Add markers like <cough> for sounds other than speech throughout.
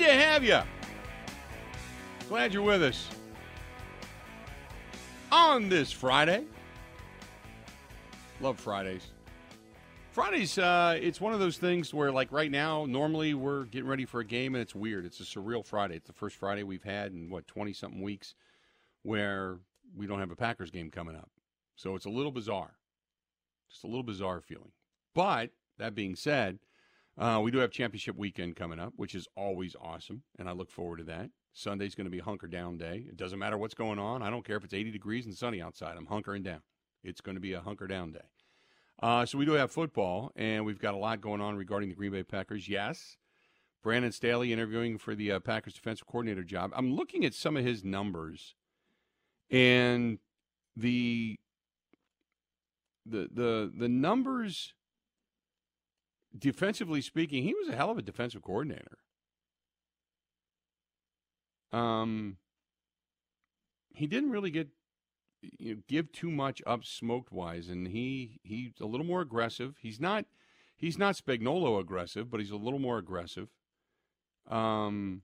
To have you. Glad you're with us on this Friday. Love Fridays. Fridays, uh, it's one of those things where, like right now, normally we're getting ready for a game and it's weird. It's a surreal Friday. It's the first Friday we've had in, what, 20 something weeks where we don't have a Packers game coming up. So it's a little bizarre. Just a little bizarre feeling. But that being said, uh, we do have championship weekend coming up, which is always awesome, and I look forward to that. Sunday's going to be hunker down day. It doesn't matter what's going on. I don't care if it's 80 degrees and sunny outside. I'm hunkering down. It's going to be a hunker down day. Uh, so we do have football, and we've got a lot going on regarding the Green Bay Packers. Yes, Brandon Staley interviewing for the uh, Packers defensive coordinator job. I'm looking at some of his numbers, and the the the the numbers defensively speaking, he was a hell of a defensive coordinator. Um, he didn't really get you know, give too much up smoked wise, and he he's a little more aggressive. He's not he's not Spagnuolo aggressive, but he's a little more aggressive. Um,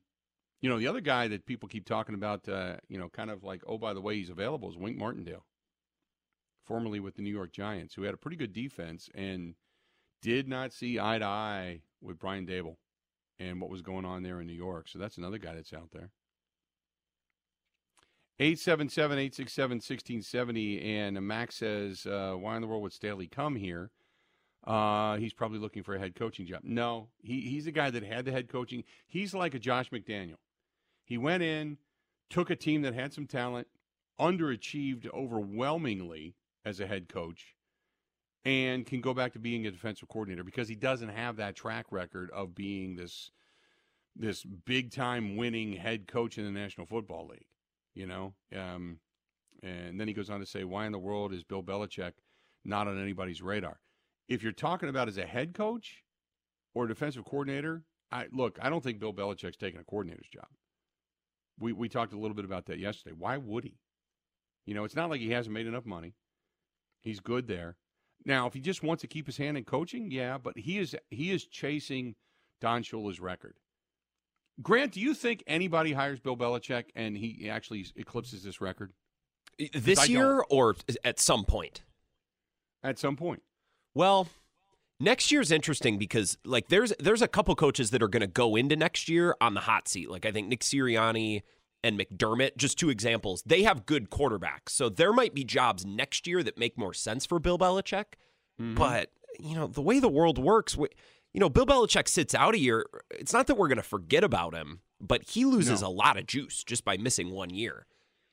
you know, the other guy that people keep talking about, uh, you know, kind of like, oh, by the way, he's available is Wink Martindale, formerly with the New York Giants, who had a pretty good defense and did not see eye to eye with Brian Daboll and what was going on there in New York. So that's another guy that's out there. 877 867 1670. And Max says, uh, Why in the world would Staley come here? Uh, he's probably looking for a head coaching job. No, he, he's a guy that had the head coaching. He's like a Josh McDaniel. He went in, took a team that had some talent, underachieved overwhelmingly as a head coach, and can go back to being a defensive coordinator because he doesn't have that track record of being this this big time winning head coach in the National Football League you know. Um, and then he goes on to say, why in the world is Bill Belichick not on anybody's radar? If you're talking about as a head coach or a defensive coordinator, I look, I don't think Bill Belichick's taking a coordinator's job. We we talked a little bit about that yesterday. Why would he? You know, it's not like he hasn't made enough money. He's good there. Now, if he just wants to keep his hand in coaching, yeah, but he is he is chasing Don Shula's record. Grant, do you think anybody hires Bill Belichick and he actually eclipses this record? This year or at some point? At some point. Well, next year's interesting because like there's there's a couple coaches that are going to go into next year on the hot seat. Like I think Nick Sirianni and McDermott, just two examples. They have good quarterbacks. So there might be jobs next year that make more sense for Bill Belichick. Mm-hmm. But, you know, the way the world works, we, you know, Bill Belichick sits out a year. It's not that we're going to forget about him, but he loses no. a lot of juice just by missing one year.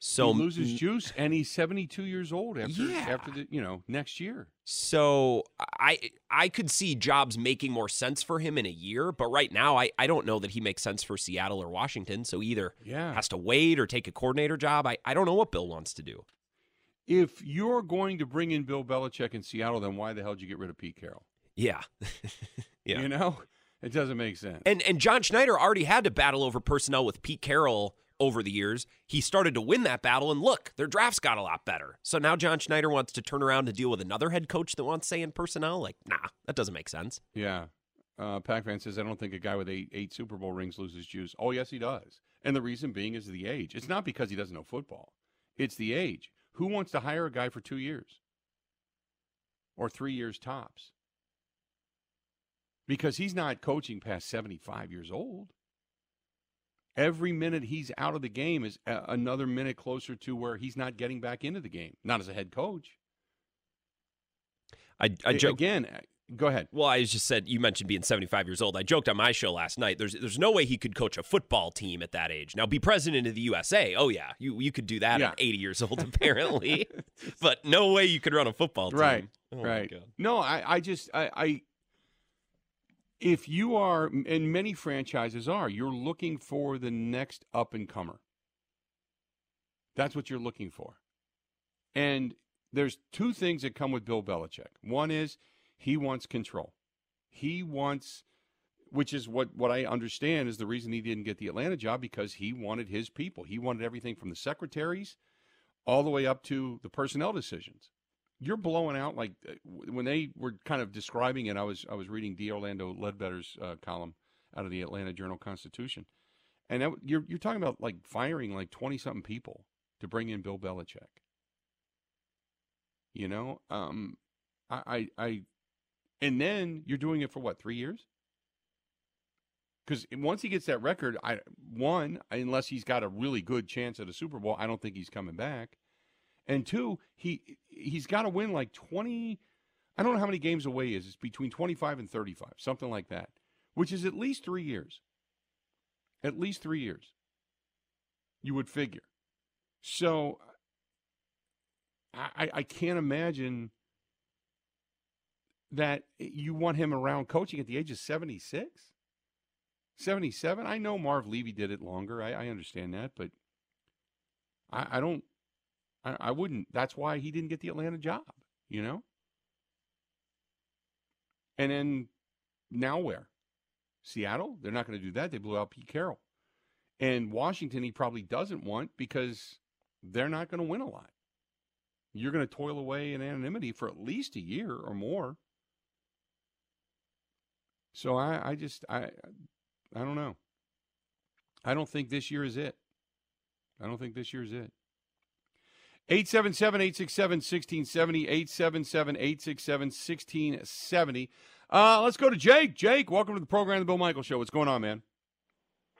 So he loses juice, and he's seventy-two years old after yeah. after the you know next year. So I I could see jobs making more sense for him in a year, but right now I, I don't know that he makes sense for Seattle or Washington. So either yeah. has to wait or take a coordinator job. I, I don't know what Bill wants to do. If you're going to bring in Bill Belichick in Seattle, then why the hell did you get rid of Pete Carroll? Yeah. <laughs> yeah. You know, it doesn't make sense. And and John Schneider already had to battle over personnel with Pete Carroll over the years. He started to win that battle, and look, their drafts got a lot better. So now John Schneider wants to turn around to deal with another head coach that wants say in personnel. Like, nah, that doesn't make sense. Yeah. Uh, Pac fan says, I don't think a guy with eight, eight Super Bowl rings loses juice. Oh, yes, he does. And the reason being is the age. It's not because he doesn't know football, it's the age. Who wants to hire a guy for two years or three years tops? because he's not coaching past 75 years old. Every minute he's out of the game is another minute closer to where he's not getting back into the game, not as a head coach. I, I joke again. Uh, go ahead. Well, I just said you mentioned being 75 years old. I joked on my show last night. There's there's no way he could coach a football team at that age. Now, be president of the USA. Oh yeah, you you could do that yeah. at 80 years old <laughs> apparently, but no way you could run a football team. Right. Oh, right. No, I I just I, I if you are, and many franchises are, you're looking for the next up and comer. That's what you're looking for. And there's two things that come with Bill Belichick. One is he wants control. He wants, which is what, what I understand is the reason he didn't get the Atlanta job because he wanted his people. He wanted everything from the secretaries all the way up to the personnel decisions you're blowing out like uh, when they were kind of describing it. I was I was reading D. Orlando Ledbetter's uh, column out of the Atlanta Journal Constitution. And that, you're you're talking about like firing like twenty something people to bring in Bill Belichick. You know, um, I, I, I, and then you're doing it for what three years? Because once he gets that record, I one unless he's got a really good chance at a Super Bowl, I don't think he's coming back. And two, he he's got to win like twenty. I don't know how many games away he is. It's between twenty five and thirty five, something like that, which is at least three years. At least three years. You would figure. So I, I can't imagine that you want him around coaching at the age of 76, 77. I know Marv Levy did it longer. I, I understand that, but I, I don't, I, I wouldn't. That's why he didn't get the Atlanta job, you know? And then now where? Seattle? They're not going to do that. They blew out Pete Carroll. And Washington, he probably doesn't want because they're not going to win a lot. You're going to toil away in anonymity for at least a year or more. So I, I just I I don't know. I don't think this year is it. I don't think this year is it. 877 867 1670. 877 867 1670. Uh, let's go to Jake. Jake, welcome to the program, The Bill Michael Show. What's going on, man?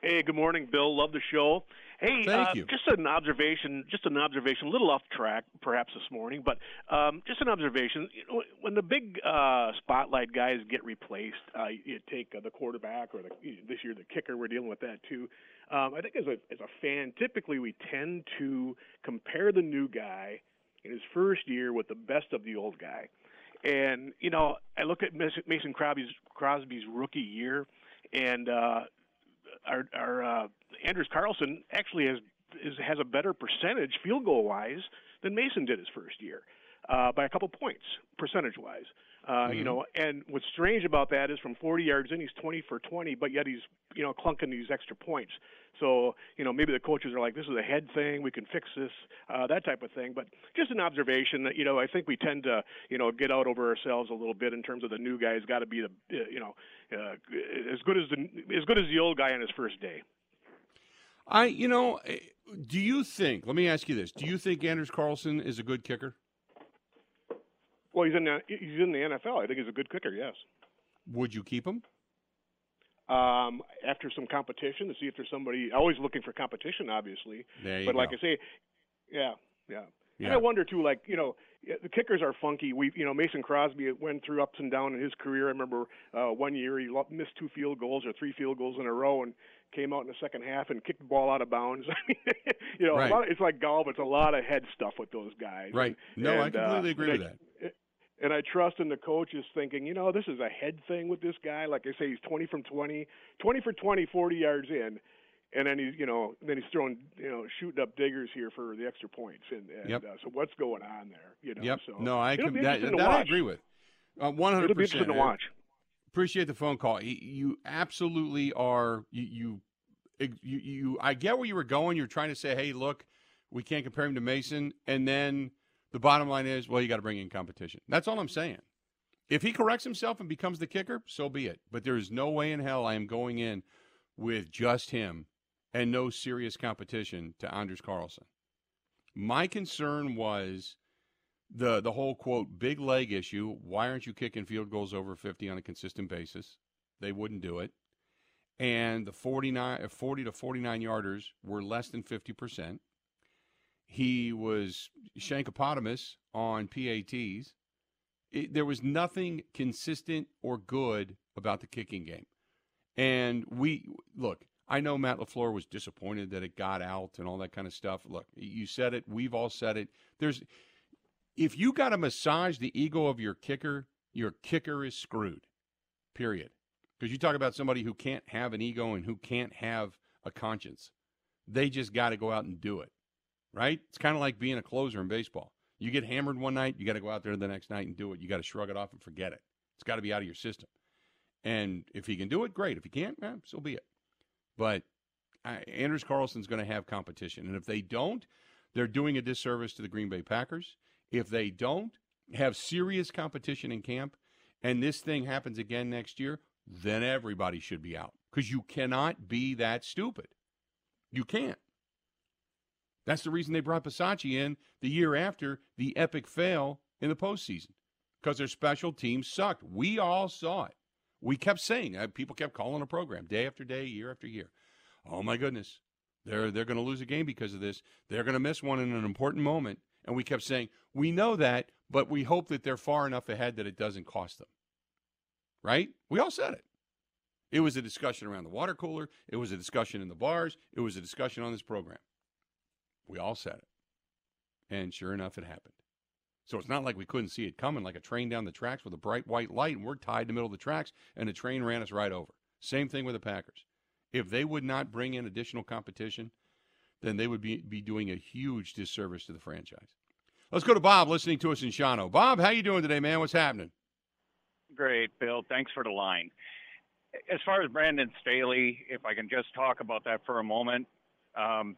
Hey, good morning, Bill. Love the show. Hey, Thank uh, you. just an observation, just an observation, a little off track perhaps this morning, but um, just an observation. You know, when the big uh, spotlight guys get replaced, uh, you take uh, the quarterback or the, this year the kicker. We're dealing with that too. Um, I think as a as a fan, typically we tend to compare the new guy in his first year with the best of the old guy. And you know, I look at Mason Crosby's Crosby's rookie year, and uh, our, our uh, Anders Carlson actually has is, has a better percentage field goal wise than Mason did his first year uh, by a couple points percentage wise. Uh, mm-hmm. You know, and what's strange about that is from 40 yards in, he's 20 for 20, but yet he's you know clunking these extra points. So you know maybe the coaches are like, this is a head thing, we can fix this, uh, that type of thing. But just an observation that you know I think we tend to you know get out over ourselves a little bit in terms of the new guy's got to be the you know uh, as good as the as good as the old guy on his first day. I, you know, eh, do you think? Let me ask you this: Do you think Anders Carlson is a good kicker? Well, he's in the he's in the NFL. I think he's a good kicker. Yes. Would you keep him? Um, after some competition to see if there's somebody always looking for competition, obviously. There you but go. like I say, yeah, yeah. Yeah. And I wonder too, like you know, the kickers are funky. We, you know, Mason Crosby went through ups and downs in his career. I remember uh, one year he missed two field goals or three field goals in a row, and came out in the second half and kicked the ball out of bounds. <laughs> I mean, <laughs> you know, Right. a lot of, it's like golf. It's a lot of head stuff with those guys. Right. No, I And, uh, completely agree with I- that. And I trust in the coaches thinking, you know, this is a head thing with this guy. Like I say, he's 20 from 20, 20 for 20, 40 yards in. And then he's, you know, then he's throwing, you know, shooting up diggers here for the extra points. And, and Yep. uh, so what's going on there? You know, Yep. so no, I can. That, that I agree with. Uh, One hundred It'll be percent. interesting to watch. Appreciate the phone call. You, absolutely are. You, you, you, you. I get where you were going. You're trying to say, hey, look, we can't compare him to Mason, and then the bottom line is, well, you got to bring in competition. That's all I'm saying. If he corrects himself and becomes the kicker, so be it. But there is no way in hell I am going in with just him and no serious competition to Anders Carlson. My concern was the the whole quote big leg issue. Why aren't you kicking field goals over 50 on a consistent basis? They wouldn't do it. And the 49 uh, 40 to 49 yarders were less than 50%. He was Shankopotamus on PATs. It, there was nothing consistent or good about the kicking game. And we look, I know Matt LaFleur was disappointed that it got out and all that kind of stuff. Look, you said it, we've all said it. There's if you got to massage the ego of your kicker, your kicker is screwed. Period. Because you talk about somebody who can't have an ego and who can't have a conscience. They just got to go out and do it. Right? It's kind of like being a closer in baseball. You get hammered one night, you got to go out there the next night and do it. You got to shrug it off and forget it. It's got to be out of your system. And if he can do it, great. If he can't, eh, so be it. But uh, Anders Carlson's going to have competition. And if they don't, they're doing a disservice to the Green Bay Packers. If they don't have serious competition in camp and this thing happens again next year, then everybody should be out. because you cannot be that stupid. You can't. That's the reason they brought Bisaccia in the year after the epic fail in the postseason because their special teams sucked. We all saw it. We kept saying, uh, people kept calling a program day after day, year after year. Oh my goodness, they're they're going to lose a game because of this. They're going to miss one in an important moment. And we kept saying, we know that, but we hope that they're far enough ahead that it doesn't cost them. Right? We all said it. It was a discussion around the water cooler. It was a discussion in the bars. It was a discussion on this program. We all said it. And sure enough, it happened. So it's not like we couldn't see it coming like a train down the tracks with a bright white light, and we're tied in the middle of the tracks, and the train ran us right over. Same thing with the Packers. If they would not bring in additional competition, then they would be, be doing a huge disservice to the franchise. Let's go to Bob listening to us in Shawano. Bob, how you doing today, man? What's happening? Great, Bill. Thanks for the line. As far as Brandon Staley, if I can just talk about that for a moment, um,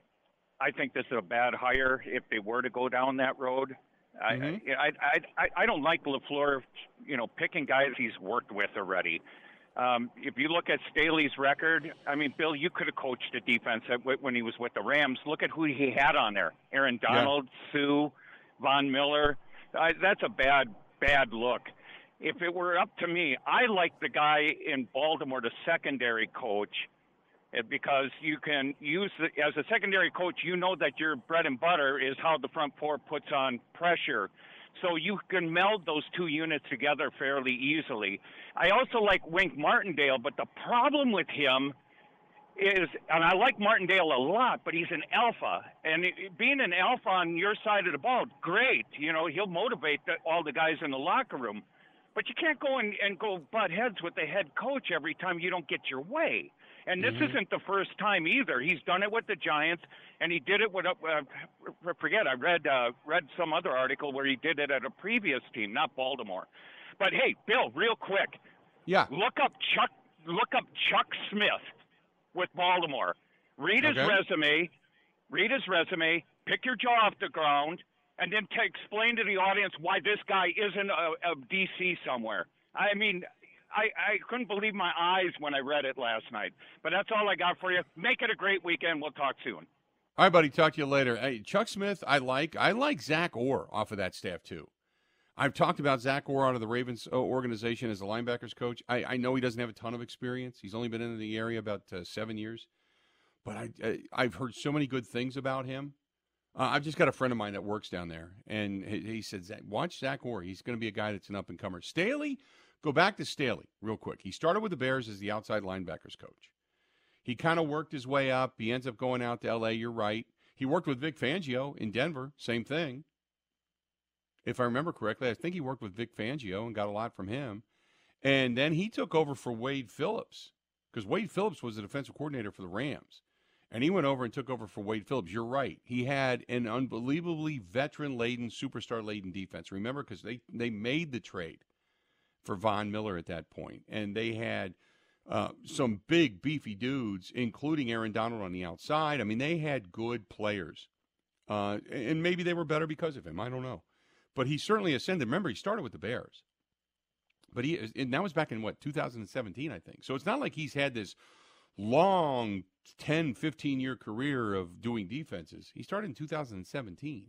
I think this is a bad hire if they were to go down that road. Mm-hmm. I, I, I, I don't like LaFleur, you know, picking guys he's worked with already. Um, if you look at Staley's record, I mean, Bill, you could have coached the defense when he was with the Rams. Look at who he had on there: Aaron Donald, yeah. Suh, Von Miller. I, that's a bad, bad look. If it were up to me, I like the guy in Baltimore, the secondary coach, eh, because you can use the, as a secondary coach, you know that your bread and butter is how the front four puts on pressure. So you can meld those two units together fairly easily. I also like Wink Martindale, but the problem with him is, and I like Martindale a lot, but he's an alpha, and being an alpha on your side of the ball, great. You know, he'll motivate the, all the guys in the locker room, but you can't go and, and go butt heads with the head coach every time you don't get your way. And this mm-hmm. isn't the first time either. He's done it with the Giants, and he did it with. Uh, forget, I read uh, read some other article where he did it at a previous team, not Baltimore. But hey, Bill, real quick. Yeah. Look up Chuck. Look up Chuck Smith with Baltimore. Read his okay. resume. Read his resume. Pick your jaw off the ground, and then to explain to the audience why this guy isn't a, a DC somewhere. I mean, I, I couldn't believe my eyes when I read it last night. But that's all I got for you. Make it a great weekend. We'll talk soon. All right, buddy. Talk to you later. Hey, Chuck Smith, I like. I like Zach Orr off of that staff too. I've talked about Zach Orr out of the Ravens uh, organization as a linebackers coach. I, I know he doesn't have a ton of experience. He's only been in the area about uh, seven years, but I, I have heard so many good things about him. Uh, I've just got a friend of mine that works down there, and he, he said, "Watch Zach Orr. He's going to be a guy that's an up and comer." Staley Go back to Staley real quick. He started with the Bears as the outside linebackers coach. He kind of worked his way up. He ends up going out to LA. You're right. He worked with Vic Fangio in Denver. Same thing. If I remember correctly, I think he worked with Vic Fangio and got a lot from him. And then he took over for Wade Phillips because Wade Phillips was the defensive coordinator for the Rams. And he went over and took over for Wade Phillips. You're right. He had an unbelievably veteran laden, superstar laden defense. Remember, because they, they made the trade for Von Miller at that point, and they had uh, some big beefy dudes, including Aaron Donald on the outside. I mean, they had good players, uh, and maybe they were better because of him. I don't know, but he certainly ascended. Remember, he started with the Bears, but he and that was back in what 2017, I think. So it's not like he's had this long 10, 15 year career of doing defenses. He started in 2017.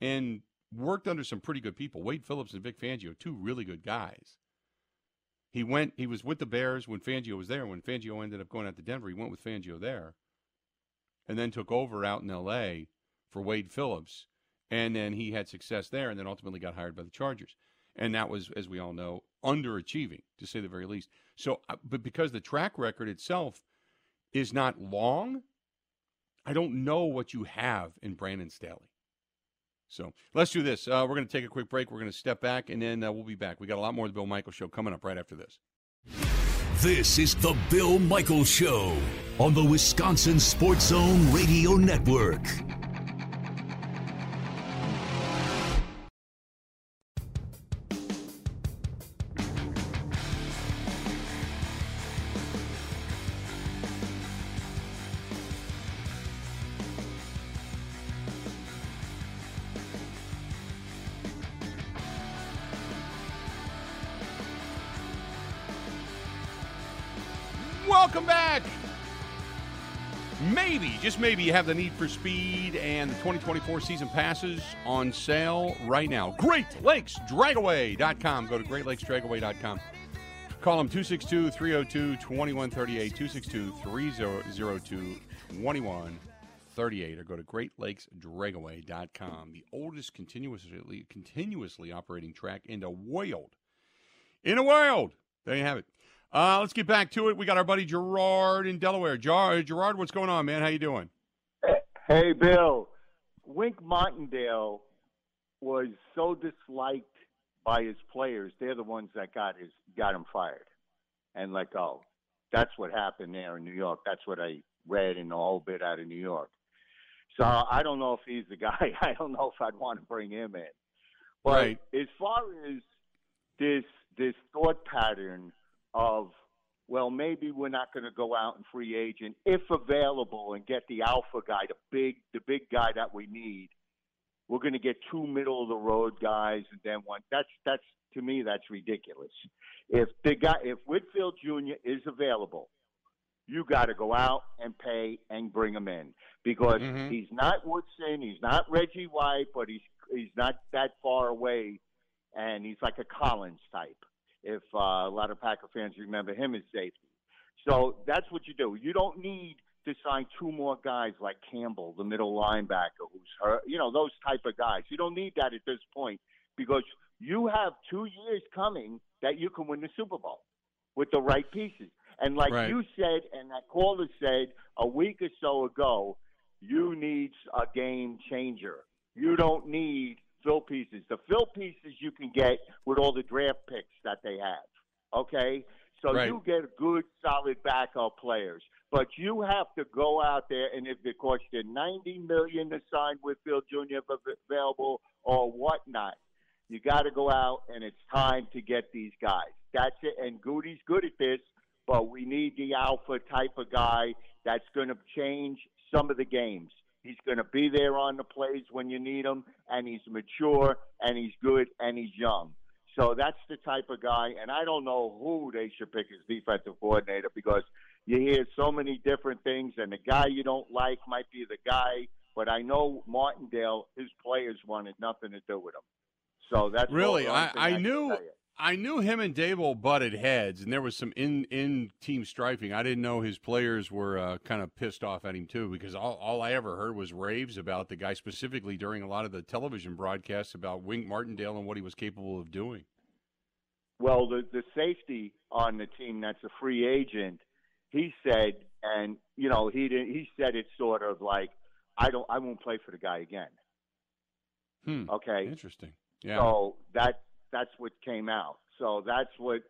And worked under some pretty good people. Wade Phillips and Vic Fangio, two really good guys. He went. He was with the Bears when Fangio was there. When Fangio ended up going out to Denver, he went with Fangio there, and then took over out in L.A. for Wade Phillips, and then he had success there, and then ultimately got hired by the Chargers, and that was, as we all know, underachieving to say the very least. So, uh, but because the track record itself is not long, I don't know what you have in Brandon Staley. So let's do this. Uh, we're going to take a quick break. We're going to step back, and then uh, we'll be back. We got a lot more of the Bill Michaels Show coming up right after this. This is the Bill Michaels Show on the Wisconsin Sports Zone Radio Network. Just maybe, you have the need for speed, and the 2024 season passes on sale right now. GreatLakesDragaway.com. Go to GreatLakesDragaway.com. Call them 262 302 2138, 262 302 2138, or go to GreatLakesDragaway.com. The oldest continuously, continuously operating track in the world. In the world. There you have it. Uh, let's get back to it. We got our buddy Gerard in Delaware. Gerard, Gerard, what's going on, man? How you doing? Hey, Bill. Wink Martindale was so disliked by his players. They're the ones that got his got him fired and let go. That's what happened there in New York. That's what I read in the whole bit out of New York. So I don't know if he's the guy. <laughs> I don't know if I'd want to bring him in. But Right. as far as this this thought pattern of well, maybe we're not going to go out and free agent if available and get the alpha guy, the big the big guy that we need. We're going to get two middle of the road guys and then one. That's that's to me that's ridiculous. If the guy if Winfield Jr. is available, you got to go out and pay and bring him in because Mhm. he's not Woodson, he's not Reggie White, but he's he's not that far away, and he's like a Collins type. If uh, a lot of Packer fans remember him as safety, so that's what you do. You don't need to sign two more guys like Campbell, the middle linebacker, who's hurt. You know those type of guys. You don't need that at this point because you have two years coming that you can win the Super Bowl with the right pieces. And like Right. you said, and that caller said a week or so ago, you need a game changer. You don't need fill pieces. The fill pieces you can get with all the draft picks that they have. Okay? So Right. you get good, solid backup players. But you have to go out there, and if it costs you ninety million to sign Winfield Jr. available or whatnot, you got to go out, and it's time to get these guys. That's it. And Goody's good at this, but we need the alpha type of guy that's going to change some of the games. He's going to be there on the plays when you need him, and he's mature, and he's good, and he's young. So that's the type of guy, and I don't know who they should pick as defensive coordinator because you hear so many different things, and the guy you don't like might be the guy. But I know Martindale, his players wanted nothing to do with him. So that's Really? only I- I knew-. I knew him and Daboll butted heads, and there was some in in team strifing. I didn't know his players were uh, kind of pissed off at him too, because all, all I ever heard was raves about the guy specifically during a lot of the television broadcasts about Wink Martindale and what he was capable of doing. Well, the the safety on the team that's a free agent, he said, and you know he did, he said it's sort of like I don't I won't play for the guy again. Hmm. Okay, Interesting. Yeah. so that that's what came out. So that's what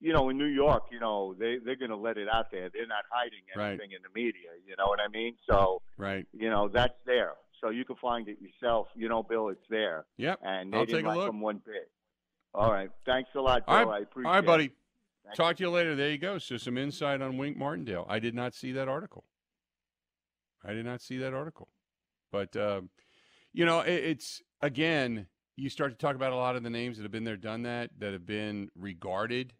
you know in New York. You know they they're going to let it out there. They're not hiding Right. anything in the media. You know what I mean? So right. you know that's there. So you can find it yourself. You know, Bill, it's there, Yep. and they I'll didn't take a like look. them one bit. All right, thanks a lot, Bill. All right. I appreciate All right, buddy. Thank Talk to you later. There you go. So some insight on Wink Martindale. I did not see that article. I did not see that article. But um, you know, it, it's again, you start to talk about a lot of the names that have been there, done that, that have been regarded.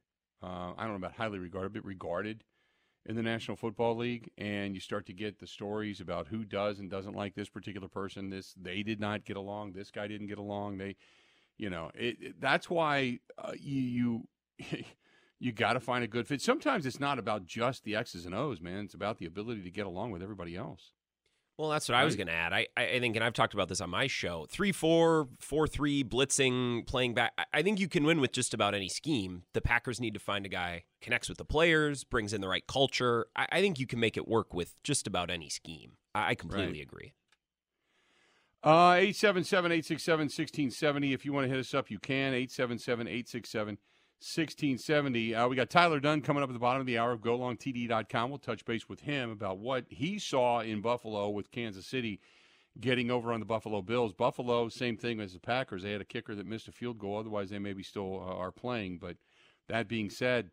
Uh, I don't know about highly regarded, but regarded in the National Football League, and you start to get the stories about who does and doesn't like this particular person. This they did not get along. This guy didn't get along. They, you know, it, it- that's why uh, you you <laughs> you got to find a good fit. Sometimes it's not about just the X's and O's, man. It's about the ability to get along with everybody else. Well, that's what I was going to add. I, I think, and I've talked about this on my show. Three four, four three, blitzing, playing back. I- I think you can win with just about any scheme. The Packers need to find a guy connects with the players, brings in the right culture. I, I think you can make it work with just about any scheme. I, I completely Right. agree. Uh, 877 867 1670. If you want to hit us up, you can. 877 867 1670. Uh, we got Tyler Dunne coming up at the bottom of the hour of GoLongTD.com. We'll touch base with him about what he saw in Buffalo with Kansas City getting over on the Buffalo Bills. Buffalo, same thing as the Packers. They had a kicker that missed a field goal. Otherwise, they maybe still uh, are playing. But that being said,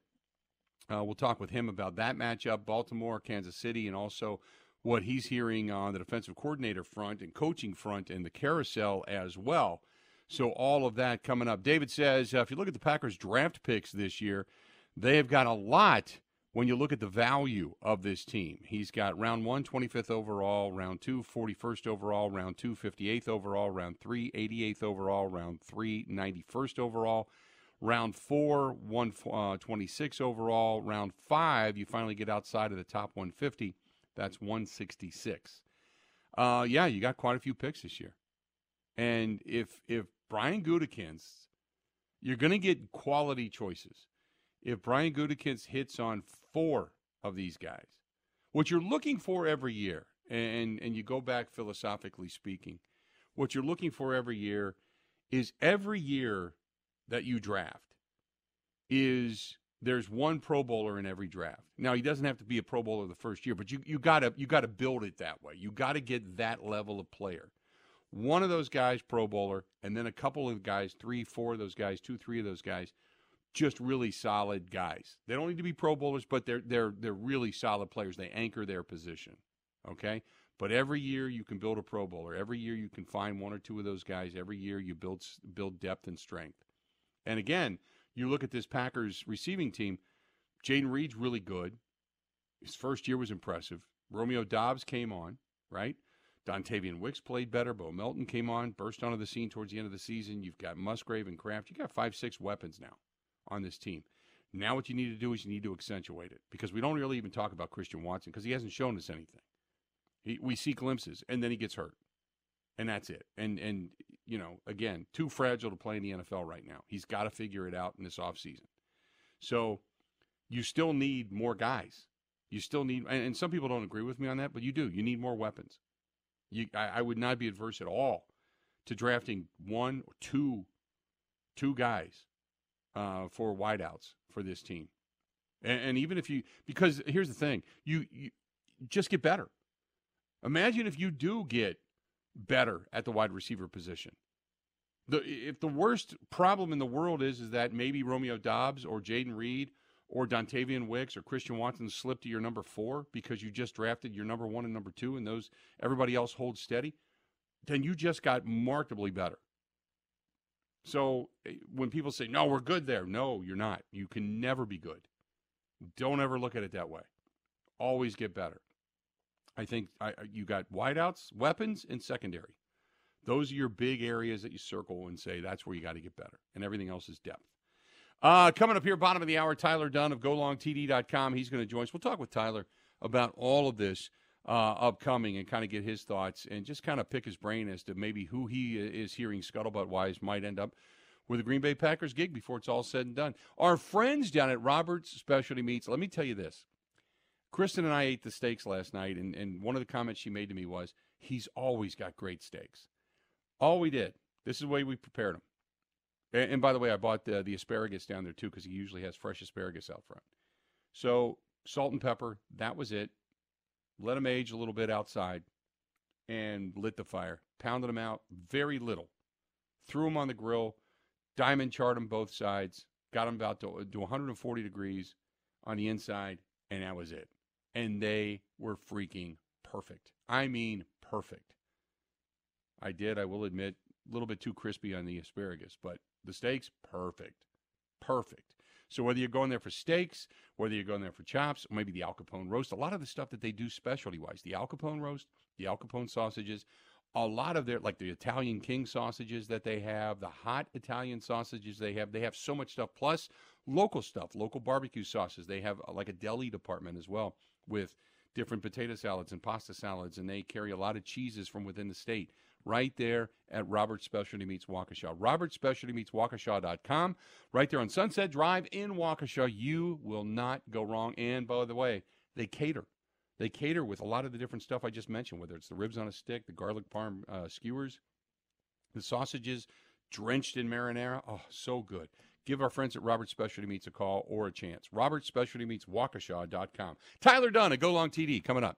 uh, we'll talk with him about that matchup, Baltimore, Kansas City, and also what he's hearing on the defensive coordinator front and coaching front and the carousel as well. So all of that coming up. David says uh, if you look at the Packers draft picks this year, they have got a lot when you look at the value of this team, he's got round one, 25th overall, round two, 41st overall, round two, 58th overall, round three, 88th overall, round three, 91st overall, round four, 126 uh, overall, round five, you finally get outside of the top 150. That's 166. Uh, yeah, you got quite a few picks this year. And if if Brian Gutekunst, you're going to get quality choices. If Brian Gutekunst hits on four of these guys, what you're looking for every year, and and you go back philosophically speaking, what you're looking for every year is every year that you draft is there's one Pro Bowler in every draft. Now he doesn't have to be a Pro Bowler the first year, but you you gotta you gotta build it that way. You gotta get that level of player. One of those guys Pro Bowler, and then a couple of guys, three, four of those guys, two, three of those guys, just really solid guys. They don't need to be Pro Bowlers, but they're they're they're really solid players. They anchor their position. Okay. But every year you can build a Pro Bowler. Every year you can find one or two of those guys. Every year you build build depth and strength. And again, you look at this Packers receiving team, Jayden Reed's really good. His first year was impressive. Romeo Doubs came on, right? Dontayvion Wicks played better. Bo Melton came on, burst onto the scene towards the end of the season. You've got Musgrave and Kraft. You've got five, six weapons now on this team. Now what you need to do is you need to accentuate it because we don't really even talk about Christian Watson because he hasn't shown us anything. He, we see glimpses and then he gets hurt, and that's it. And and you know, again, too fragile to play in the NFL right now. He's got to figure it out in this offseason. So you still need more guys. You still need, and, some people don't agree with me on that, but you do. You need more weapons. You, I, I would not be adverse at all to drafting one or two, two guys uh, for wideouts for this team. And, and, even if you, because here's the thing, you, you just get better. Imagine if you do get better at the wide receiver position. The, if the worst problem in the world is is that maybe Romeo Doubs or Jayden Reed or Dontayvion Wicks or Christian Watson slip to your number four because you just drafted your number one and number two, and those everybody else holds steady, then you just got markedly better. So eh, when people say, no, we're good there, no, you're not. You can never be good. Don't ever look at it that way. Always get better. I think I, you got wideouts, weapons, and secondary. Those are your big areas that you circle and say that's where you got to get better, and everything else is depth. Uh, coming up here, bottom of the hour, Tyler Dunne of GoLongTD.com. He's going to join us. We'll talk with Tyler about all of this uh, upcoming and kind of get his thoughts and just kind of pick his brain as to maybe who he is hearing scuttlebutt wise might end up with a Green Bay Packers gig before it's all said and done. Our friends down at Roberts Specialty Meats, let me tell you this. Kristen and I ate the steaks last night, and, and one of the comments she made to me was, he's always got great steaks. All we did, this is the way we prepared them. And, and by the way, I bought the, the asparagus down there too because he usually has fresh asparagus out front. So salt and pepper, that was it. Let them age a little bit outside and lit the fire. Pounded them out, very little. Threw them on the grill, diamond charred them both sides, got them about to, to 140 degrees on the inside, and that was it. And they were freaking perfect. I mean, perfect. I did, I will admit, a little bit too crispy on the asparagus, but the steaks, perfect. Perfect. So whether you're going there for steaks, whether you're going there for chops, or maybe the Al Capone roast, a lot of the stuff that they do specialty wise, the Al Capone roast, the Al Capone sausages, a lot of their like the Italian King sausages that they have, the hot Italian sausages they have, they have so much stuff. Plus local stuff, local barbecue sauces. They have uh, like a deli department as well with different potato salads and pasta salads, and they carry a lot of cheeses from within the state right there at Robert Specialty Meats Waukesha. Robert Specialty Meats Waukesha.com. Right there on Sunset Drive in Waukesha. You will not go wrong. And by the way, they cater. They cater with a lot of the different stuff I just mentioned, whether it's the ribs on a stick, the garlic parm uh, skewers, the sausages drenched in marinara. Oh, so good. Give our friends at Robert Specialty Meats a call or a chance. Robert Specialty Meats Waukesha.com. Tyler Dunne at Go Long TD coming up.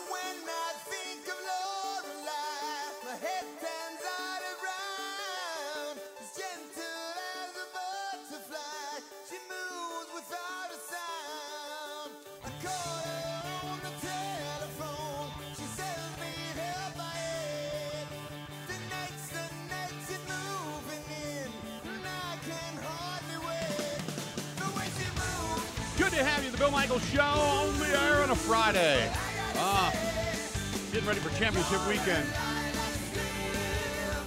Good to have you. The Bill Michaels Show on the air on a Friday. Ah, getting ready for championship weekend.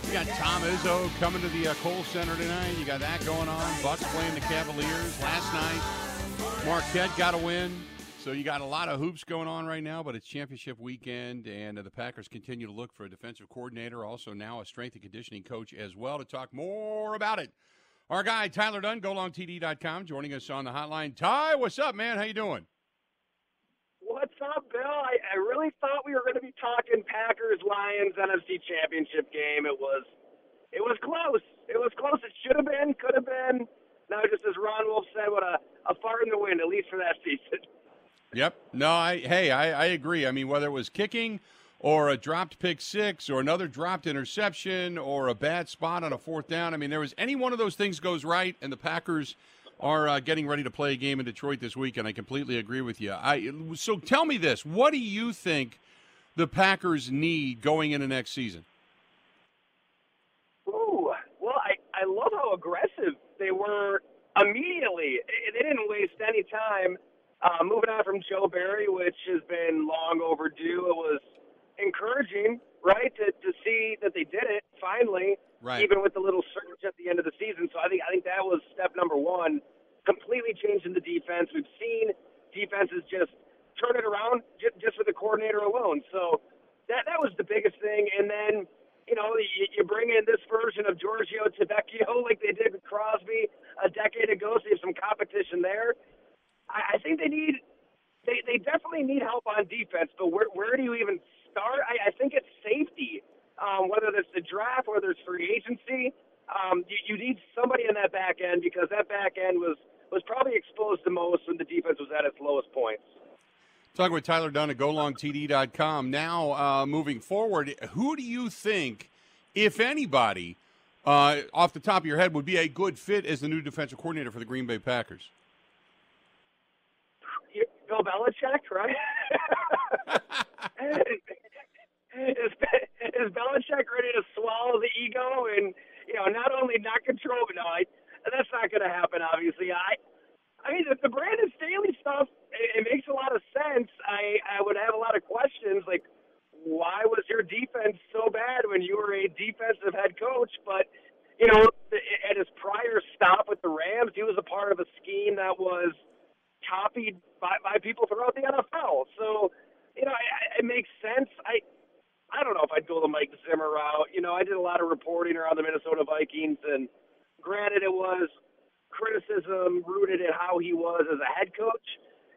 You got Tom Izzo coming to the uh, Kohl Center tonight. You got that going on. Bucks playing the Cavaliers last night. Marquette got a win. So you got a lot of hoops going on right now, but it's championship weekend, and uh, the Packers continue to look for a defensive coordinator, also now a strength and conditioning coach as well. To talk more about it, our guy Tyler Dunne, GoLongTD.com, joining us on the hotline. Ty, what's up, man? How you doing? What's up, Bill? I, I really thought we were going to be talking Packers Lions NFC Championship game. It was, it was close. It was close. It should have been, could have been. Now, just as Ron Wolf said, what a, a fart in the wind, at least for that season. Yep. No, I hey, I, I agree. I mean, whether it was kicking or a dropped pick six or another dropped interception or a bad spot on a fourth down, I mean, there was any one of those things goes right, and the Packers are uh, getting ready to play a game in Detroit this week, and I completely agree with you. I so tell me this: what do you think the Packers need going into next season? Ooh, well, I I love how aggressive they were immediately. They didn't waste any time uh, moving on from Joe Barry, which has been long overdue, it was encouraging, right, to, to see that they did it finally, right. even with the little surge at the end of the season. So I think I think that was step number one, completely changing the defense. We've seen defenses just turn it around just, just with the coordinator alone. So that that was the biggest thing. And then you know you, you bring in this version of Giorgio Tavecchio like they did with Crosby a decade ago, so you have some competition there. I, I think they need they they definitely need help on defense, but where where do you even start? I, I think it's safety. Um, whether it's the draft, whether it's free agency, um, you, you need somebody in that back end because that back end was was probably exposed the most when the defense was at its lowest points. Talking with Tyler Dunne at GoLongTD.com. Now, uh, moving forward, who do you think, if anybody, uh, off the top of your head, would be a good fit as the new defensive coordinator for the Green Bay Packers? Bill Belichick, right? <laughs> is, is Belichick ready to swallow the ego and you know not only not control, but no, I, that's not going to happen. Obviously, I. I mean, the, the Brandon Staley stuff, it, it makes a lot of sense. I, I would have a lot of questions, like, why was your defense so bad when you were a defensive head coach? But, you know, at his prior stop with the Rams, he was a part of a scheme that was copied by, by people throughout the NFL. So, you know, it, it makes sense. I I don't know if I'd go the Mike Zimmer route. You know, I did a lot of reporting around the Minnesota Vikings, and granted, it was criticism rooted in how he was as a head coach.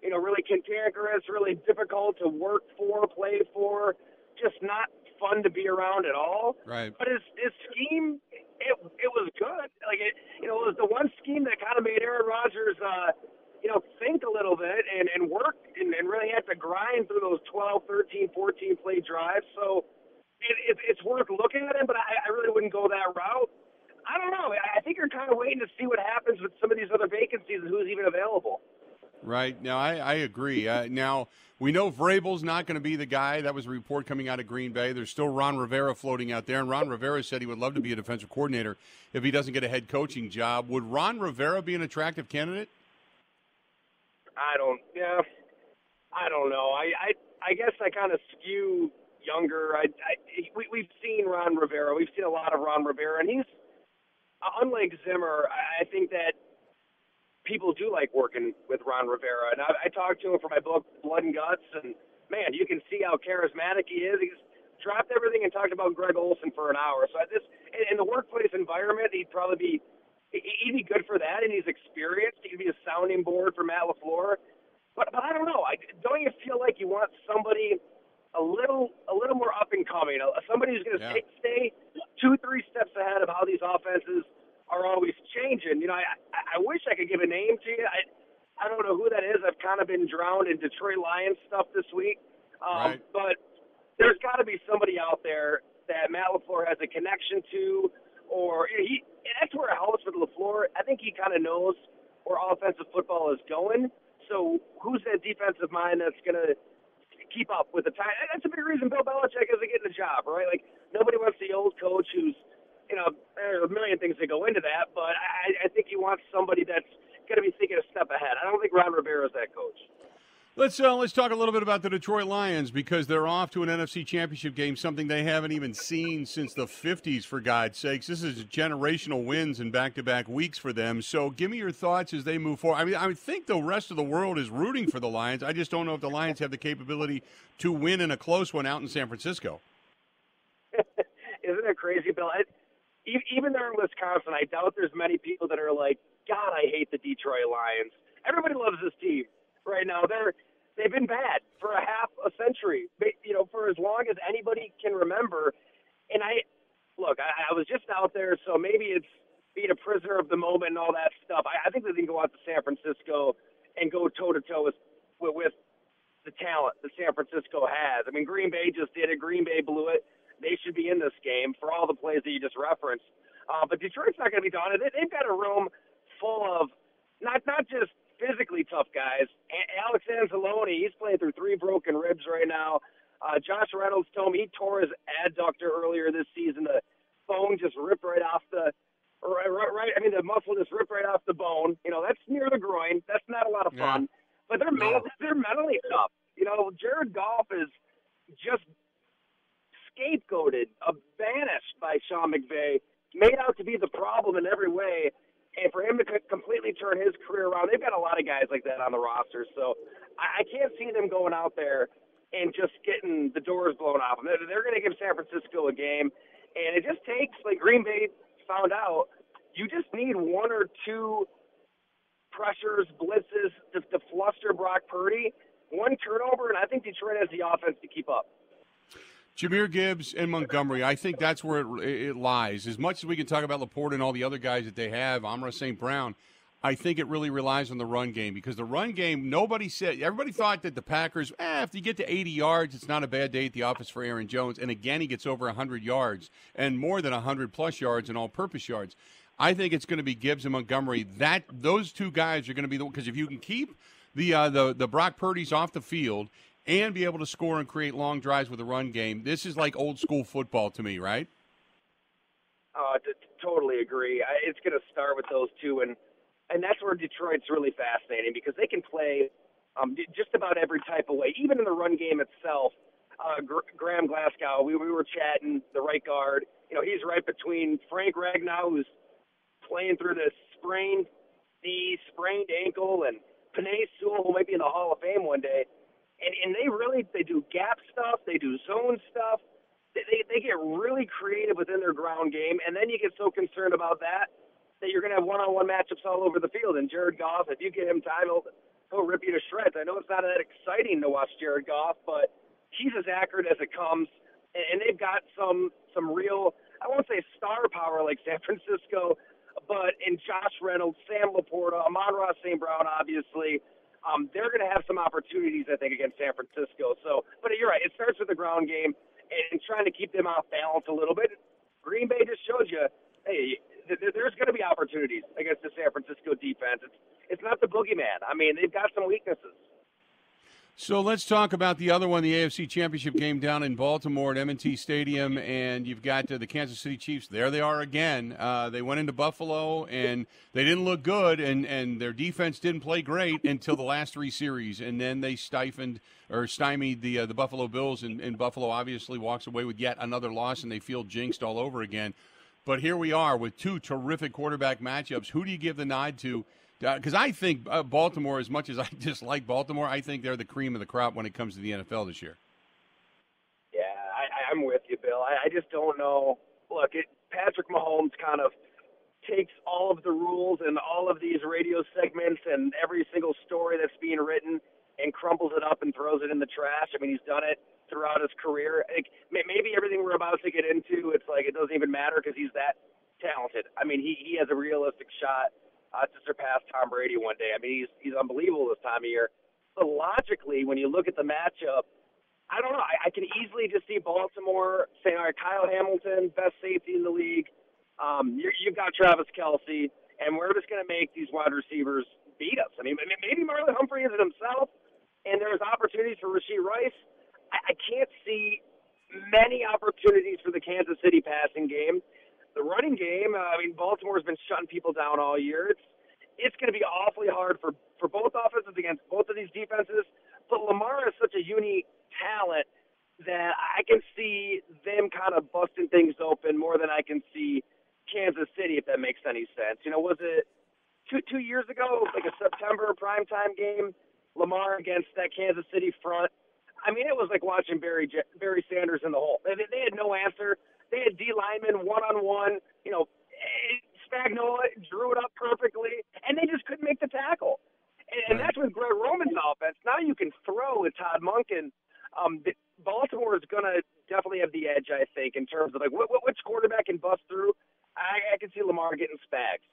You know, really cantankerous, really difficult to work for, play for, just not fun to be around at all. Right. But his his scheme, it it was good. Like it, you know, it was the one scheme that kind of made Aaron Rodgers. uh you know, think a little bit and, and work and, and really have to grind through those 12, 13, 14 play drives. So it, it, it's worth looking at him, but I, I really wouldn't go that route. I don't know. I think you're kind of waiting to see what happens with some of these other vacancies and who's even available. Right. Now, I, I agree. Uh, now, we know Vrabel's not going to be the guy. That was a report coming out of Green Bay. There's still Ron Rivera floating out there, and Ron Rivera said he would love to be a defensive coordinator if he doesn't get a head coaching job. Would Ron Rivera be an attractive candidate? I don't. Yeah, I don't know. I I, I guess I kind of skew younger. I, I we we've seen Ron Rivera. We've seen a lot of Ron Rivera, and he's uh, unlike Zimmer. I, I think that people do like working with Ron Rivera, and I, I talked to him for my book Blood and Guts, and man, you can see how charismatic he is. He's dropped everything and talked about Greg Olsen for an hour. So at this in, the workplace environment, he'd probably be he'd be good for that, and he's experienced. He could be a sounding board for Matt LaFleur. But but I don't know. I don't you feel like you want somebody a little a little more up and coming, somebody who's going to yeah. stay two three steps ahead of how these offenses are always changing. You know, I I wish I could give a name to you. I I don't know who that is. I've kind of been drowned in Detroit Lions stuff this week. Um, right. But there's got to be somebody out there that Matt LaFleur has a connection to, or he that's where it helps with LaFleur. I think he kind of knows where offensive football is going. So who's that defensive mind that's going to keep up with the time? That's a big reason Bill Belichick isn't getting a job, right? Like nobody wants the old coach who's, you know, there's a million things that go into that, but I, I think he wants somebody that's going to be thinking a step ahead. I don't think Ron Rivera is that coach. Let's uh, let's talk a little bit about the Detroit Lions because they're off to an NFC Championship game, something they haven't even seen since the '50s. For God's sakes, this is generational wins in back-to-back weeks for them. So, give me your thoughts as they move forward. I mean, I think the rest of the world is rooting for the Lions. I just don't know if the Lions have the capability to win in a close one out in San Francisco. <laughs> Isn't it crazy, Bill? I, even there in Wisconsin, I doubt there's many people that are like, God, I hate the Detroit Lions. Everybody loves this team right now. They're they've been bad for a half a century, you know, for as long as anybody can remember. And I look, I, I was just out there, so maybe it's being a prisoner of the moment and all that stuff. I, I think they can go out to San Francisco and go toe to toe with with the talent that San Francisco has. I mean, Green Bay just did it. Green Bay blew it. They should be in this game for all the plays that you just referenced. Uh, but Detroit's not going to be done. They, they've got a room full of not not just physically tough guys. Alex Anzalone, he's playing through three broken ribs right now. Uh, Josh Reynolds told me he tore his adductor earlier this season. The bone just ripped right off the right, right. I mean, the muscle just ripped right off the bone. You know, that's near the groin. That's not a lot of fun. Yeah. But they're no. they're mentally tough. You know, Jared Goff is just scapegoated, banished by Sean McVay, made out to be the problem in every way and for him to completely turn his career around, they've got a lot of guys like that on the roster. So I, I can't see them going out there and just getting the doors blown off them. They're, they're going to give San Francisco a game, and it just takes, like Green Bay found out, you just need one or two pressures, blitzes to, to fluster Brock Purdy. One turnover, and I think Detroit has the offense to keep up. Jahmyr Gibbs and Montgomery, I think that's where it, it, lies. As much as we can talk about LaPorta and all the other guys that they have, Amon-Ra St. Brown, I think it really relies on the run game because the run game, nobody said, everybody thought that the Packers, eh, if you get to 80 yards, it's not a bad day at the office for Aaron Jones. And again, he gets over 100 yards and more than 100 plus yards and all purpose yards. I think it's going to be Gibbs and Montgomery. That Those two guys are going to be the, because if you can keep the, uh, the, the Brock Purdy's off the field and be able to score and create long drives with a run game. This is like old school football to me, right? Uh, t- totally agree. I, it's going to start with those two, and and that's where Detroit's really fascinating because they can play um, just about every type of way, even in the run game itself. Uh, Gr- Graham Glasgow, we, we were chatting, the right guard. You know, he's right between Frank Ragnow, who's playing through this sprained knee, sprained ankle, and Penei Sewell, who might be in the Hall of Fame one day and and they really they do gap stuff, they do zone stuff. They, they they get really creative within their ground game, and then you get so concerned about that that you're going to have one-on-one matchups all over the field. And Jared Goff, if you give him time, he'll he'll rip you to shreds. I know it's not that exciting to watch Jared Goff, but he's as accurate as it comes, and, and they've got some some real I won't say star power like <laughs> San Francisco, but in Josh Reynolds, Sam LaPorta, Amon-Ra St. Brown, obviously um, they're going to have some opportunities, I think, against San Francisco. So, but you're right. It starts with the ground game and trying to keep them off balance a little bit. Green Bay just showed you, hey, there's going to be opportunities against the San Francisco defense. It's it's not the boogeyman. I mean, they've got some weaknesses. So let's talk about the other one, the AFC Championship game down in Baltimore at M&T Stadium, and you've got the Kansas City Chiefs. There they are again. Uh, they went into Buffalo, and they didn't look good, and, and their defense didn't play great until the last three series, and then they stifled or stymied the uh, the Buffalo Bills, and, and Buffalo obviously walks away with yet another loss, and they feel jinxed all over again. But here we are with two terrific quarterback matchups. Who do you give the nod to? Because I think uh, Baltimore, as much as I <laughs> dislike Baltimore, I think they're the cream of the crop when it comes to the NFL this year. Yeah, I, I'm with you, Bill. I, I just don't know. Look, it, Patrick Mahomes kind of takes all of the rules and all of these radio segments and every single story that's being written and crumbles it up and throws it in the trash. I mean, he's done it throughout his career. Like, maybe everything we're about to get into, it's like it doesn't even matter because he's that talented. I mean, he he has a realistic shot uh, to surpass Tom Brady one day. I mean, he's he's unbelievable this time of year. But logically, when you look at the matchup, I don't know. I, I can easily just see Baltimore saying, "All right, Kyle Hamilton, best safety in the league. Um, you're, you've got Travis Kelce, and we're just going to make these wide receivers beat us." I mean, maybe Marlon Humphrey is it himself, and there's opportunities for Rashee Rice. I, I can't see many opportunities for the Kansas City passing game the running game, uh, I mean, Baltimore's been shutting people down all year. It's it's going to be awfully hard for for both offenses against both of these defenses. but Lamar is such a unique talent that I can see them kind of busting things open more than I can see Kansas City, if that makes any sense. You know, was it two two years ago, like a September primetime game, Lamar against that Kansas City front? I mean, it was like watching Barry Barry Sanders in the hole. They, they had no answer. They had D linemen one on one. You know, Spagnuolo drew it up perfectly, and they just couldn't make the tackle. And, and that's with Greg Roman's offense. Now you can throw with Todd Monken. Um, Baltimore is going to definitely have the edge, I think, in terms of like what, what, which quarterback can bust through. I, I can see Lamar getting spags.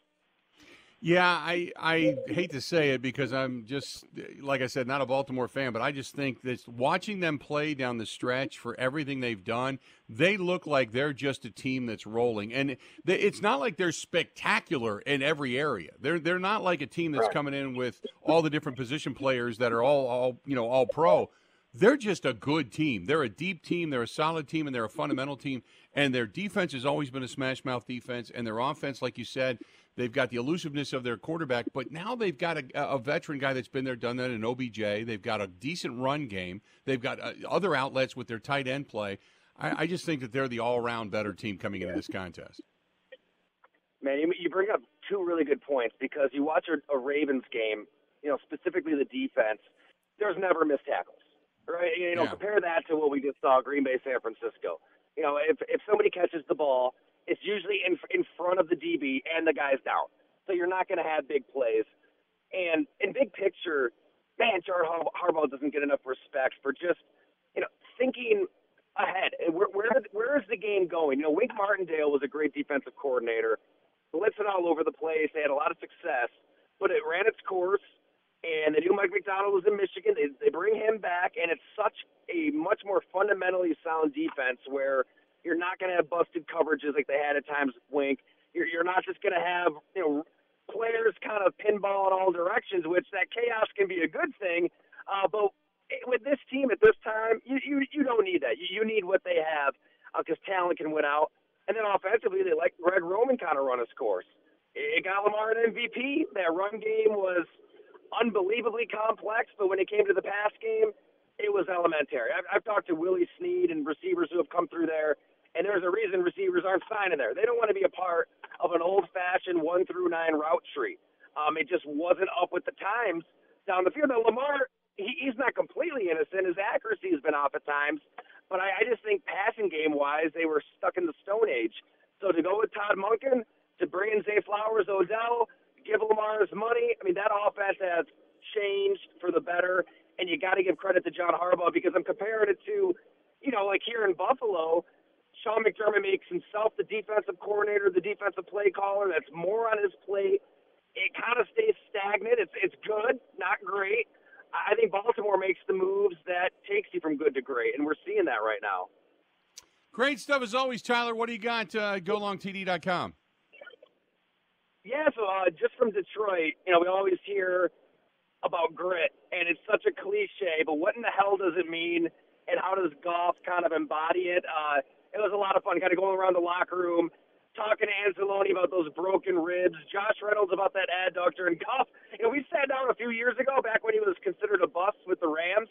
Yeah, I I hate to say it because I'm just like I said, not a Baltimore fan, but I just think that watching them play down the stretch for everything they've done, they look like they're just a team that's rolling, and it's not like they're spectacular in every area. They're they're not like a team that's coming in with all the different position players that are all all you know all pro. They're just a good team. They're a deep team. They're a solid team, and they're a fundamental team. And their defense has always been a smash mouth defense, and their offense, like you said They've got the elusiveness of their quarterback, but now they've got a, a veteran guy that's been there, done that in OBJ. They've got a decent run game. They've got uh, other outlets with their tight end play. I, I just think that they're the all around better team coming into this contest. Man, you, you bring up two really good points because you watch a, a Ravens game, you know, specifically the defense. There's never missed tackles, right? You know, yeah. compare that to what we just saw Green Bay, San Francisco. You know, if if somebody catches the ball it's usually in in front of the DB and the guy's down. So you're not going to have big plays. And in big picture, man, John Harbaugh doesn't get enough respect for just you know thinking ahead. Where where, where is the game going? You know, Wink Martindale was a great defensive coordinator, blitzing all over the place. They had a lot of success, but it ran its course. And they knew Mike Macdonald was in Michigan. They, they bring him back, and it's such a much more fundamentally sound defense where you're not going to have busted coverages like they had at times with Wink. You're, you're not just going to have you know players kind of pinball in all directions, which that chaos can be a good thing. Uh, but with this team at this time, you you, you don't need that. You, you need what they have because uh, talent can win out. And then offensively, they let Greg Roman kind of run his course. It got Lamar an MVP. That run game was unbelievably complex, but when it came to the pass game, it was elementary. I've, I've talked to Willie Snead and receivers who have come through there and there's a reason receivers aren't signing there. They don't want to be a part of an old-fashioned one through nine route tree. Um, it just wasn't up with the times down the field. Now Lamar, he, he's not completely innocent. His accuracy has been off at times, but I, I just think passing game wise, they were stuck in the Stone Age. So to go with Todd Monken, to bring in Zay Flowers, Odell, give Lamar his money. I mean, that offense has changed for the better, and you got to give credit to John Harbaugh because I'm comparing it to, you know, like here in Buffalo, Sean McDermott makes himself the defensive coordinator, the defensive play caller. That's more on his plate. It kind of stays stagnant. It's it's good, not great. I think Baltimore makes the moves that takes you from good to great, and we're seeing that right now. Great stuff as always, Tyler. What do you got? Uh, GoLongTD.com. Yeah, so uh, just from Detroit, you know, we always hear about grit, and it's such a cliche, but what in the hell does it mean, and how does Goff kind of embody it? Uh, it was a lot of fun, kind of going around the locker room, talking to Anzalone about those broken ribs, Josh Reynolds about that adductor, and Goff. You know, we sat down a few years ago, back when he was considered a bust with the Rams,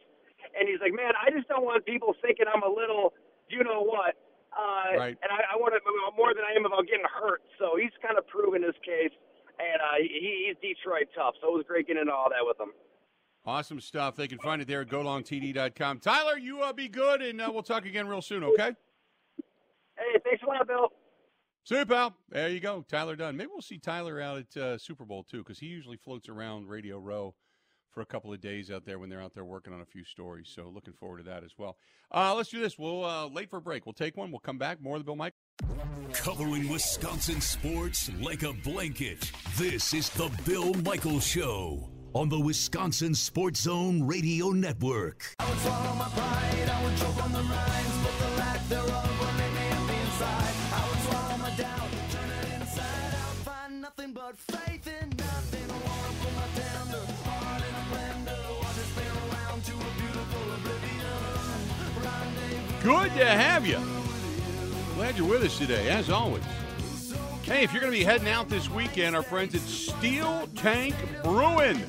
and he's like, "Man, I just don't want people thinking I'm a little, you know what." Uh, right. And I, I want it more than I am about getting hurt. So he's kind of proven his case, and uh, he, he's Detroit tough. So it was great getting into all that with him. Awesome stuff. They can find it there at golongtd.com. Tyler, you uh, be good, and uh, we'll talk again real soon, okay? Hey, thanks Bill. See you, pal. There you go, Tyler Dunne. Maybe we'll see Tyler out at uh, Super Bowl too, because he usually floats around Radio Row for a couple of days out there when they're out there working on a few stories. So looking forward to that as well. Uh, let's do this. We'll uh, late for a break. We'll take one. We'll come back. More of the Bill Mike. Covering Wisconsin sports like a blanket. This is the Bill Michaels Show on the Wisconsin Sports Zone Radio Network. Faith in nothing. I wanna put my tender heart in a blender. Watch it spin around to a beautiful oblivion. Good to have you. Glad you're with us today, as always. Hey, if you're going to be heading out this weekend, our friends at Steel Tank Brewing.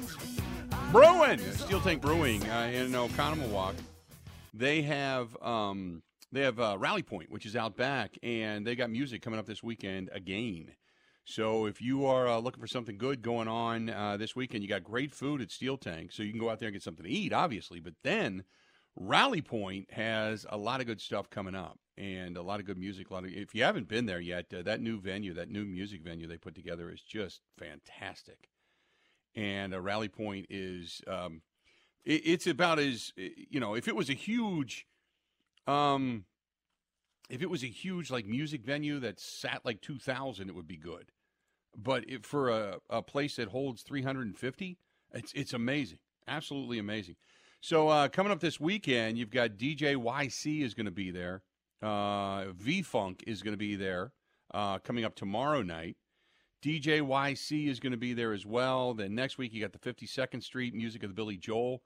Brewing, Steel Tank Brewing uh, in Oconomowoc. They have um, they have uh, Rally Point, which is out back, and they got music coming up this weekend again. So if you are uh, looking for something good going on uh, this weekend, you got great food at Steel Tank, so you can go out there and get something to eat, obviously. But then Rally Point has a lot of good stuff coming up and a lot of good music. A lot of if you haven't been there yet, uh, that new venue, that new music venue they put together is just fantastic. And a Rally Point is um, it, it's about as you know if it was a huge um if it was a huge like music venue that sat like 2000 it would be good. But for a, a place that holds 350 it's it's amazing absolutely amazing. So uh, coming up this weekend you've got dj yc is going to be there uh, v-funk is going to be there uh, coming up tomorrow night. Dj yc is going to be there as well. Then next week you got the 52nd street music of the billy joel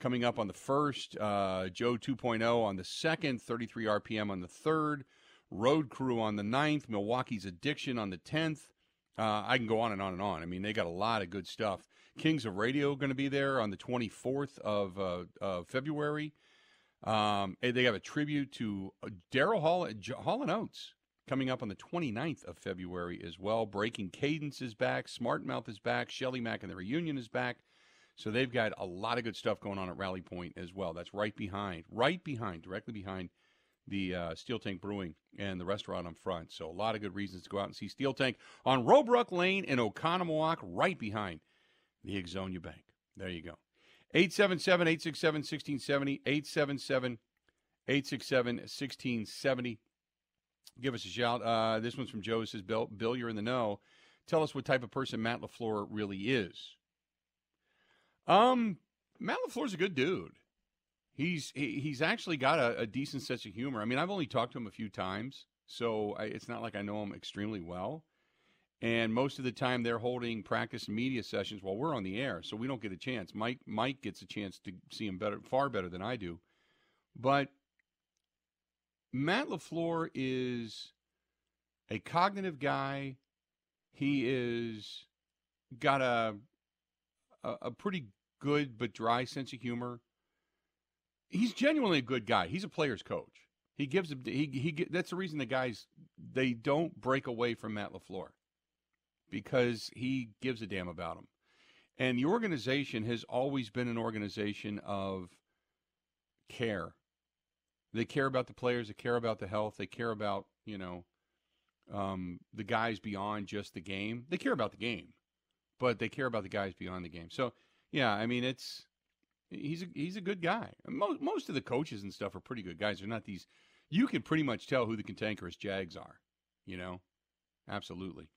coming up on the first, uh, Joe 2.0 on the second, 33 RPM on the third, Road Crew on the ninth, Milwaukee's Addiction on the 10th. Uh, I can go on and on and on. I mean, they got a lot of good stuff. Kings of Radio going to be there on the 24th of, uh, of February. Um, they have a tribute to uh, Daryl Hall, Hall and Oates coming up on the 29th of February as well. Breaking Cadence is back. Smart Mouth is back. Shelly Mack and the Reunion is back. So they've got a lot of good stuff going on at Rally Point as well. That's right behind, right behind, directly behind the uh, Steel Tank Brewing and the restaurant on front. So a lot of good reasons to go out and see Steel Tank on Robrook Lane in Oconomowoc, right behind the Ixonia Bank. There you go. 877 867 1670. 877 867 1670. Give us a shout. Uh, this one's from Joe. It says, Bill, Bill, you're in the know. Tell us what type of person Matt LaFleur really is. Um, Matt LaFleur's a good dude. He's he, he's actually got a, a, decent sense of humor. I mean, I've only talked to him a few times, so I, it's not like I know him extremely well. And most of the time, they're holding practice media sessions while we're on the air, so we don't get a chance. Mike Mike gets a chance to see him better, far better than I do. But Matt LaFleur is a cognitive guy. He is got a a, a pretty good but dry sense of humor. He's genuinely a good guy. He's a player's coach. He gives him, he he that's the reason the guys they don't break away from Matt LaFleur because he gives a damn about them. And the organization has always been an organization of care. They care about the players. They care about the health. They care about you know um, the guys beyond just the game. They care about the game, but they care about the guys beyond the game. So yeah, I mean it's he's a, he's a good guy. Most most of the coaches and stuff are pretty good guys. They're not these. You can pretty much tell who the cantankerous Jags are. You know, absolutely.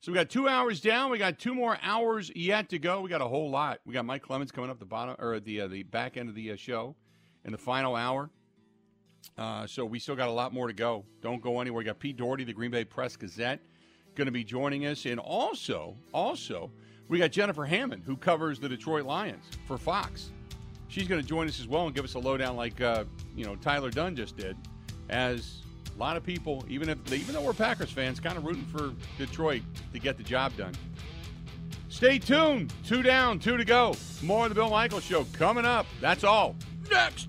So we got two hours down. We got two more hours yet to go. We got a whole lot. We got Mike Clemens coming up the bottom or the uh, the back end of the uh, show in the final hour. Uh, so we still got a lot more to go. Don't go anywhere. We got Pete Dougherty, the Green Bay Press Gazette, going to be joining us, and also also we got Jennifer Hammond, who covers the Detroit Lions for Fox. She's going to join us as well and give us a lowdown like uh, you know Tyler Dunne just did, as a lot of people, even if even though we're Packers fans, kind of rooting for Detroit to get the job done. Stay tuned. Two down, two to go. More of the Bill Michaels Show coming up. That's all. Next.